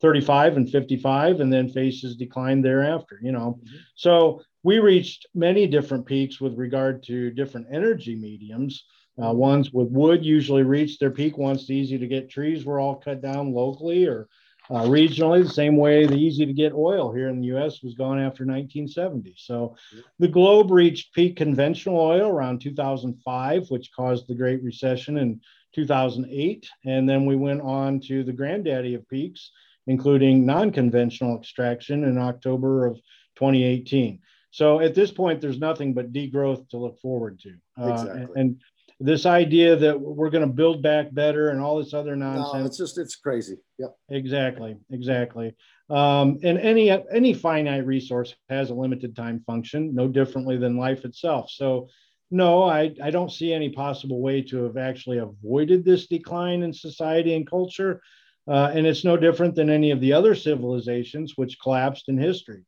35 and 55 and then faces decline thereafter you know mm-hmm. so we reached many different peaks with regard to different energy mediums uh, mm-hmm. ones with wood usually reach their peak once the easy to get trees were all cut down locally or uh, regionally, the same way the easy to get oil here in the US was gone after 1970. So the globe reached peak conventional oil around 2005, which caused the Great Recession in 2008. And then we went on to the granddaddy of peaks, including non conventional extraction in October of 2018. So at this point, there's nothing but degrowth to look forward to. Uh, exactly. and, this idea that we're going to build back better and all this other nonsense. No, it's just it's crazy. Yep. Exactly. Exactly. Um, and any any finite resource has a limited time function, no differently than life itself. So, no, I I don't see any possible way to have actually avoided this decline in society and culture. Uh, and it's no different than any of the other civilizations which collapsed in history.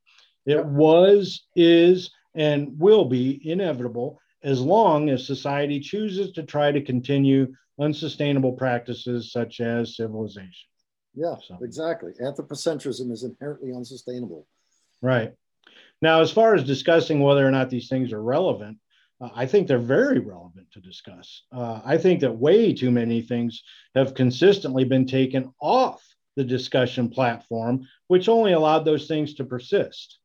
It yep. was, is, and will be inevitable as long as society chooses to try to continue unsustainable practices such as civilization. Yeah, so. exactly. Anthropocentrism is inherently unsustainable. Right. Now, as far as discussing whether or not these things are relevant, uh, I think they're very relevant to discuss. Uh, I think that way too many things have consistently been taken off the discussion platform, which only allowed those things to persist.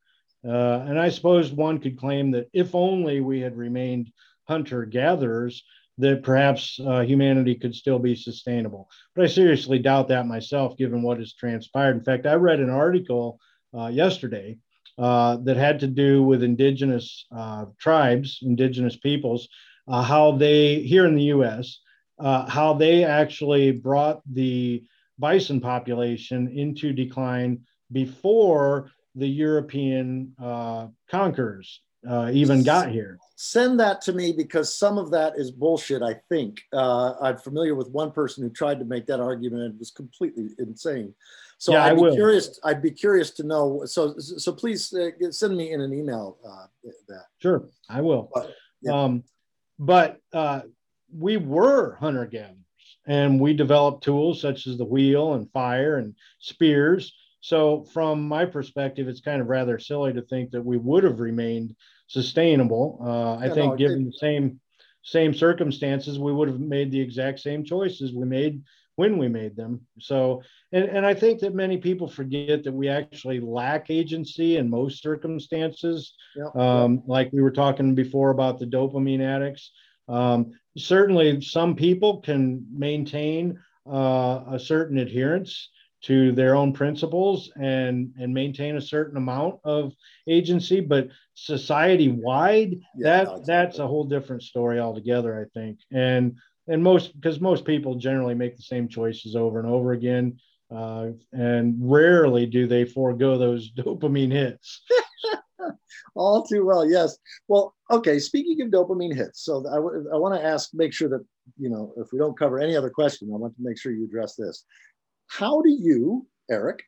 Uh, and I suppose one could claim that if only we had remained hunter gatherers, that perhaps uh, humanity could still be sustainable. But I seriously doubt that myself, given what has transpired. In fact, I read an article uh, yesterday uh, that had to do with indigenous uh, tribes, indigenous peoples, how they, here in the US, how they actually brought the bison population into decline before the European conquerors even got here send that to me because some of that is bullshit. I think uh, I'm familiar with one person who tried to make that argument and it was completely insane. So yeah, I'd be curious. I'd be curious to know. So so please uh, send me in an email uh, that. Sure, I will. But, yeah. um, but uh, we were hunter gatherers, and we developed tools such as the wheel and fire and spears. So from my perspective, it's kind of rather silly to think that we would have remained sustainable. Uh, I yeah, think, no, given the same same circumstances, we would have made the exact same choices we made when we made them. So, and, and I think that many people forget that we actually lack agency in most circumstances. Yeah, um. Like we were talking before about the dopamine addicts. Um, certainly, some people can maintain uh, a certain adherence to their own principles and and maintain a certain amount of agency but society wide yeah, that no, that's a whole different story altogether i think. And and most because most people generally make the same choices over and over again uh, and rarely do they forego those dopamine hits. All too well yes. Well okay speaking of dopamine hits so I, w- I want to ask make sure that you know if we don't cover any other question i want to make sure you address this how do you, Erik,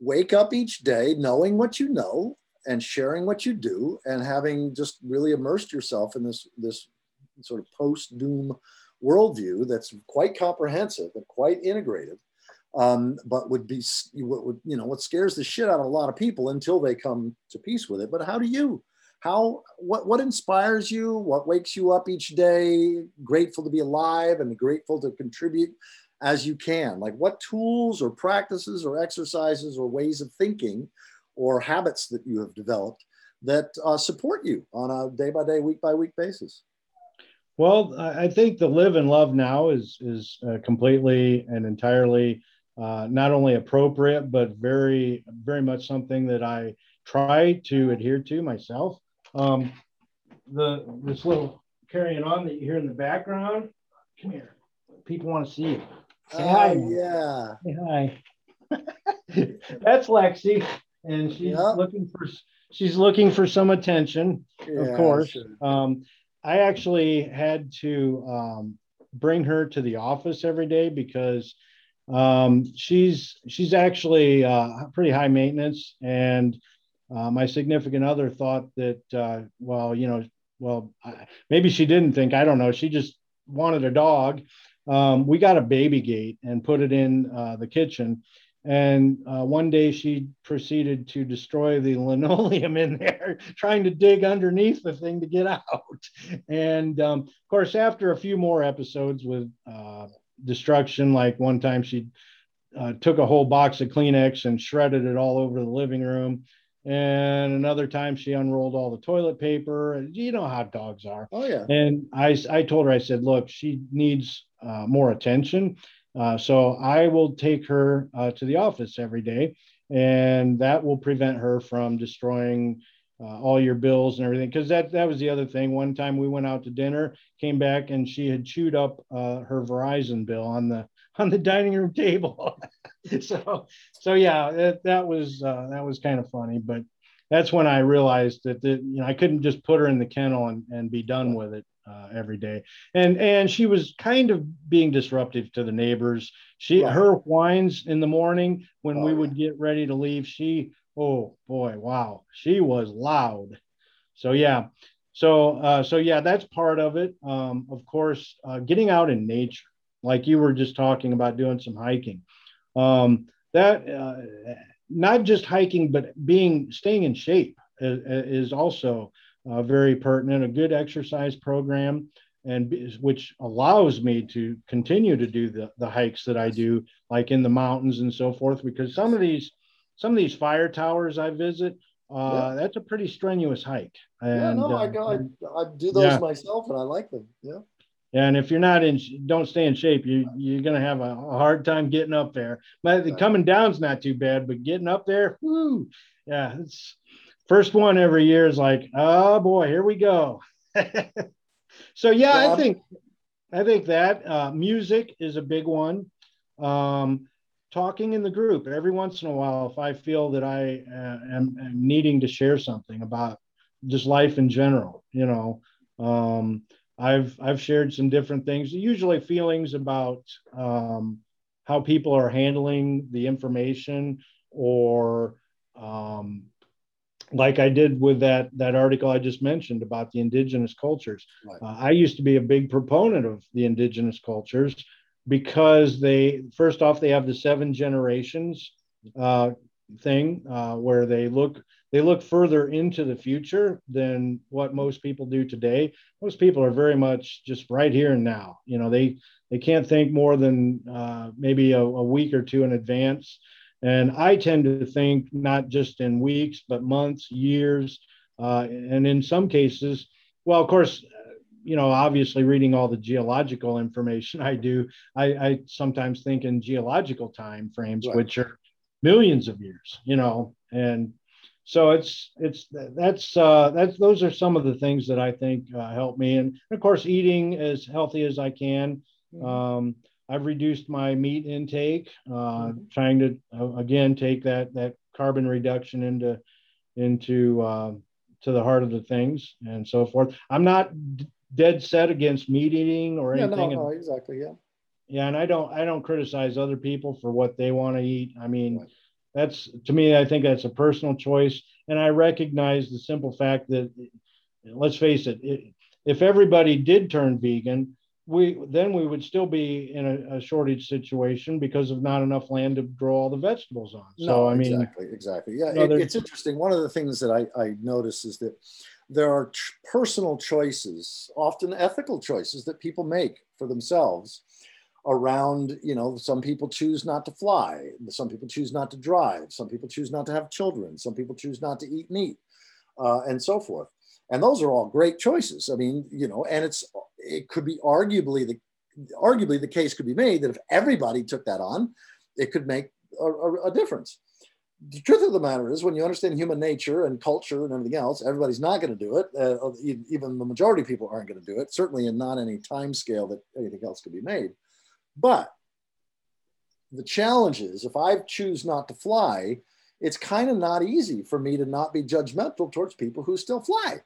wake up each day knowing what you know and sharing what you do and having just really immersed yourself in this, this sort of post doom worldview that's quite comprehensive and quite integrative? Um, but would be what would you know what scares the shit out of a lot of people until they come to peace with it. But how do you? How what what inspires you? What wakes you up each day? Grateful to be alive and grateful to contribute as you can. Like what tools or practices or exercises or ways of thinking or habits that you have developed that uh, support you on a day by day, week by week basis? Well, I think the live and love now is is uh, completely and entirely uh, not only appropriate, but very very much something that I try to adhere to myself. Um, the this little carrying on that you hear in the background. Come here. People want to see you. Say oh, hi. Yeah. Say hi. That's Lexi, and she's looking for she's looking for some attention, yeah, of course. Sure. Um, I actually had to um, bring her to the office every day because um, she's she's actually uh, pretty high maintenance, and uh, my significant other thought that uh, well, you know, well, I, maybe she didn't think I don't know. She just wanted a dog, um, we got a baby gate and put it in uh, the kitchen. And uh, one day she proceeded to destroy the linoleum in there, trying to dig underneath the thing to get out. And um, of course, after a few more episodes with uh, destruction, like one time she uh, took a whole box of Kleenex and shredded it all over the living room. And another time she unrolled all the toilet paper. You know how dogs are. Oh, yeah. And I, I told her, I said, look, she needs more attention. Uh, so I will take her uh, to the office every day, and that will prevent her from destroying uh, all your bills and everything. Because that that was the other thing. One time we went out to dinner, came back, and she had chewed up uh, her Verizon bill on the on the dining room table. so so yeah, that, that was uh, that was kind of funny, but that's when I realized that the, you know I couldn't just put her in the kennel and, and be done with it uh, every day. And and she was kind of being disruptive to the neighbors. She right. her whines in the morning when oh, we would get ready to leave. She oh boy wow she was loud. So yeah. So uh, so yeah that's part of it. Um, of course, uh, getting out in nature, like you were just talking about doing some hiking. Um, that uh, not just hiking, but being staying in shape is, is also uh, very pertinent, a good exercise program, and which allows me to continue to do the, the hikes that I do, like in the mountains and so forth, because some of these some of these fire towers I visit, uh, yeah. that's a pretty strenuous hike. And, yeah, no, I, uh, I, I do those yeah. myself and I like them. Yeah. And if you're not in, don't stay in shape, you you're gonna have a, a hard time getting up there. But the coming down's not too bad, but getting up there, whoo, yeah, it's first one every year is like, oh boy, here we go. so yeah, yeah, I think I think that uh, music is a big one. Um, talking in the group every once in a while, if I feel that I uh, am, am, needing to share something about just life in general, you know. Um, I've I've shared some different things, usually feelings about um, how people are handling the information, or um, like I did with that that article I just mentioned about the indigenous cultures. Right. Uh, I used to be a big proponent of the indigenous cultures because they first off they have the seven generations uh, thing uh, where they look they look further into the future than what most people do today. Most people are very much just right here and now. You know, they they can't think more than uh, maybe a, a, week or two in advance. And I tend to think not just in weeks, but months, years, uh, and in some cases, well, of course, you know, obviously reading all the geological information I do, I, I sometimes think in geological time frames, right. which are millions of years. You know, and so it's it's that's uh, that's those are some of the things that I think uh, help me, and of course eating as healthy as I can. Mm-hmm. Um, I've reduced my meat intake, uh, mm-hmm. trying to uh, again take that that carbon reduction into into uh, to the heart of the things and so forth. I'm not d- dead set against meat eating or yeah, anything. No, no, exactly, yeah. Yeah, and I don't I don't criticize other people for what they want to eat. I mean. Right that's to me i think that's a personal choice and i recognize the simple fact that let's face it, it if everybody did turn vegan we then we would still be in a, a, shortage situation because of not enough land to grow all the vegetables on. So no, I mean, exactly, exactly. Yeah, it, it's interesting. One of the things that I, I notice is that there are personal choices, often ethical choices that people make for themselves around you know some people choose not to fly some people choose not to drive some people choose not to have children some people choose not to eat meat uh, and so forth and those are all great choices i mean you know and it's it could be arguably the arguably the case could be made that if everybody took that on it could make a, a, a difference the truth of the matter is when you understand human nature and culture and everything else everybody's not going to do it uh, even the majority of people aren't going to do it certainly in not any time scale that anything else could be made but the challenge is if I choose not to fly, it's kind of not easy for me to not be judgmental towards people who still fly.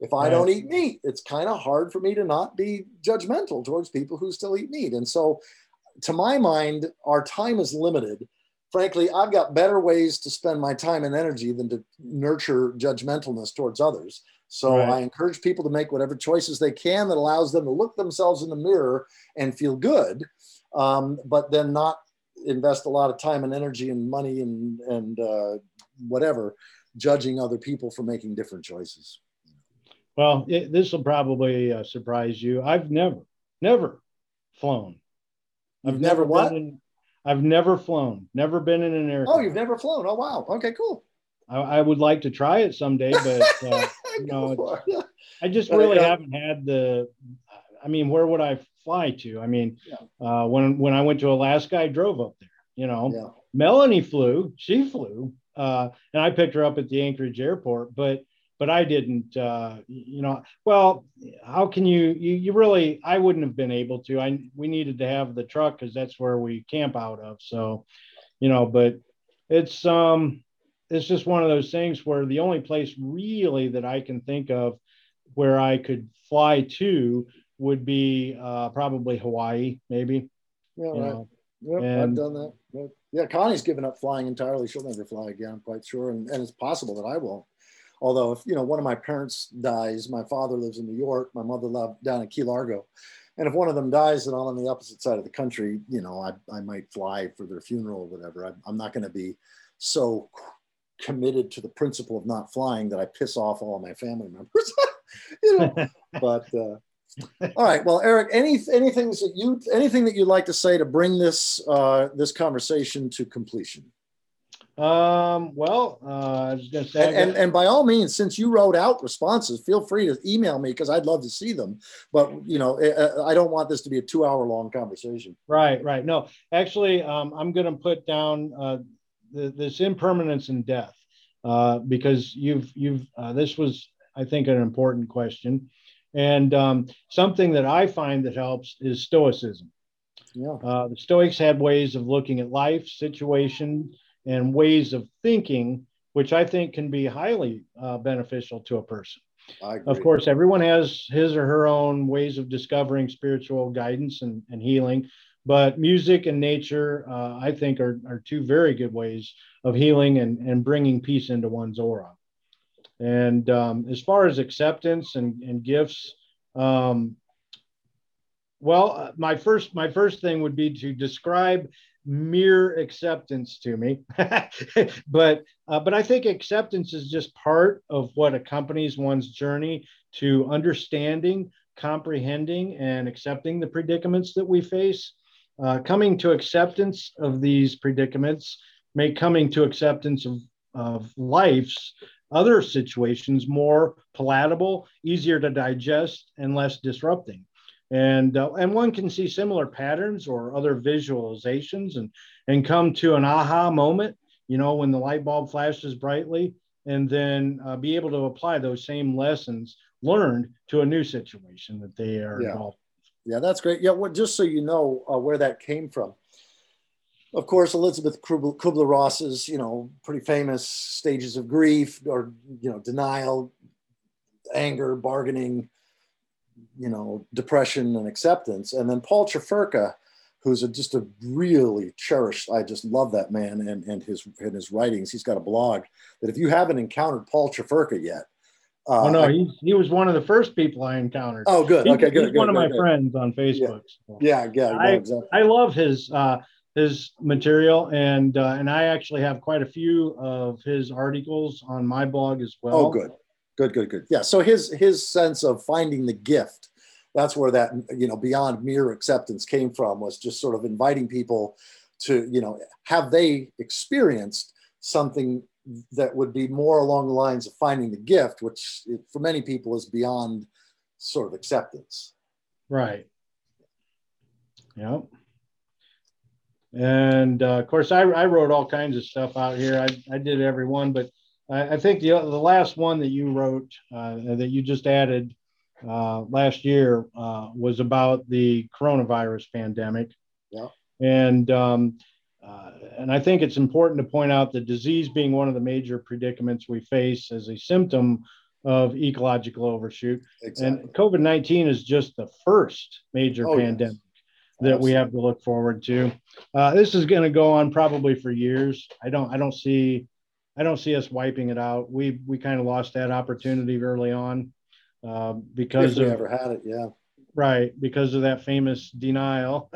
If I right. don't eat meat, it's kind of hard for me to not be judgmental towards people who still eat meat. And so, to my mind, our time is limited. Frankly, I've got better ways to spend my time and energy than to nurture judgmentalness towards others. So right. I encourage people to make whatever choices they can that allows them to look themselves in the mirror and feel good um, but then not invest a lot of time and energy and money and and uh, whatever judging other people for making different choices. Well, this will probably uh, surprise you. I've never, never flown. I've you've never, never what? In, I've never flown. Never been in an aircraft. Oh, you've never flown. Oh, wow. Okay, cool. I, I would like to try it someday, but uh, you know, I just really haven't had the. I mean, where would I fly to. I mean, yeah. uh, when when I went to Alaska, I drove up there. You know, yeah. Melanie flew, she flew, uh, and I picked her up at the Anchorage airport. But but I didn't. Uh, you know, well, how can you, you? You really, I wouldn't have been able to. I we needed to have the truck because that's where we camp out of. So, you know, but it's um it's just one of those things where the only place really that I can think of where I could fly to would be uh, probably Hawaii, maybe. Yeah, right. Know. Yep, and, I've done that. Yeah, Connie's given up flying entirely. She'll never fly again, I'm quite sure. And, and it's possible that I won't. Although, if you know, one of my parents dies, my father lives in New York, my mother lived down in Key Largo. And if one of them dies and I'm on the opposite side of the country, you know, I, I might fly for their funeral or whatever. I, I'm not going to be so committed to the principle of not flying that I piss off all my family members. you know, but uh, all right. Well, Erik, any anything that you anything that you'd like to say to bring this uh, this conversation to completion? Um, well, uh, I was going to say, and, and, and, by all means, since you wrote out responses, feel free to email me because I'd love to see them. But you know, I don't want this to be a two-hour long conversation. Right, right. No, actually, um, I'm going to put down uh, the, this impermanence and death uh, because you've you've uh, this was, I think, an important question, and um, something that I find that helps is Stoicism. Yeah. Uh, the Stoics had ways of looking at life, situation and ways of thinking, which I think can be highly uh, beneficial to a person. Of course, everyone has his or her own ways of discovering spiritual guidance and, and healing, but music and nature, uh, I think, are, are two very good ways of healing and, and bringing peace into one's aura. And um, as far as acceptance and, and gifts, um, well, uh, my first my first thing would be to describe mere acceptance to me. But uh, but i think acceptance is just part of what accompanies one's journey to understanding comprehending and accepting the predicaments that we face. Uh, coming to acceptance of these predicaments make coming to acceptance of, of life's other situations more palatable easier to digest and less disrupting and uh, and one can see similar patterns or other visualizations and and come to an aha moment you know when the light bulb flashes brightly and then uh, be able to apply those same lessons learned to a new situation that they are yeah. involved yeah that's great. Yeah well, just so you know uh, where that came from. Of course elizabeth kubler-ross's you know pretty famous stages of grief or you know denial anger bargaining you know, depression and acceptance. And then Paul Chefurka, who's a, just a really cherished, I just love that man and, and his and his writings. He's got a blog that if you haven't encountered Paul Chefurka yet, uh, oh no, he, he was one of the first people I encountered. Oh, good. He, okay, good. He's good, one good, of my friends on Facebook. Yeah, so. yeah, yeah I, exactly. I love his uh, his material, and uh, and I actually have quite a few of his articles on my blog as well. Oh, good. Good, good, good. Yeah. So his his sense of finding the gift, that's where that you know beyond mere acceptance came from was just sort of inviting people to you know have they experienced something that would be more along the lines of finding the gift, which for many people is beyond sort of acceptance. Right. Yep. And uh, of course, I, I wrote all kinds of stuff out here. I, I did every one, but I, I think the the last one that you wrote uh, that you just added uh, last year uh, was about the coronavirus pandemic. Yeah. And um, uh, and I think it's important to point out that disease being one of the major predicaments we face as a symptom of ecological overshoot. Exactly. And COVID 19 is just the first major oh, pandemic yes. that Absolutely. we have to look forward to. Uh, this is going to go on probably for years. I don't I don't see I don't see us wiping it out. We we kind of lost that opportunity early on uh, because if we of, ever had it, yeah. Right, because of that famous denial.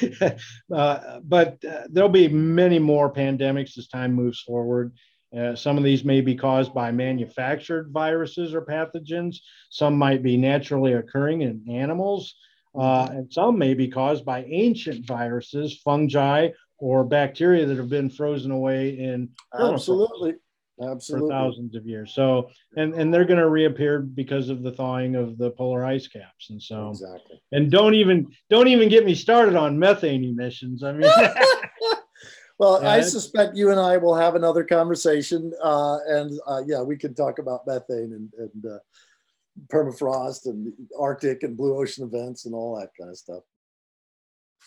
uh, but uh, there'll be many more pandemics as time moves forward. Uh, some of these may be caused by manufactured viruses or pathogens. Some might be naturally occurring in animals. Uh, and some may be caused by ancient viruses, fungi, or bacteria that have been frozen away in absolutely absolutely. for thousands of years. So and and they're going to reappear because of the thawing of the polar ice caps. And so exactly. and don't even don't even get me started on methane emissions. I mean well i suspect you and i will have another conversation uh, and uh, yeah we can talk about methane and, and uh, permafrost and arctic and blue ocean events and all that kind of stuff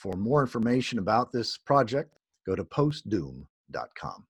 for more information about this project, go to postdoom.com.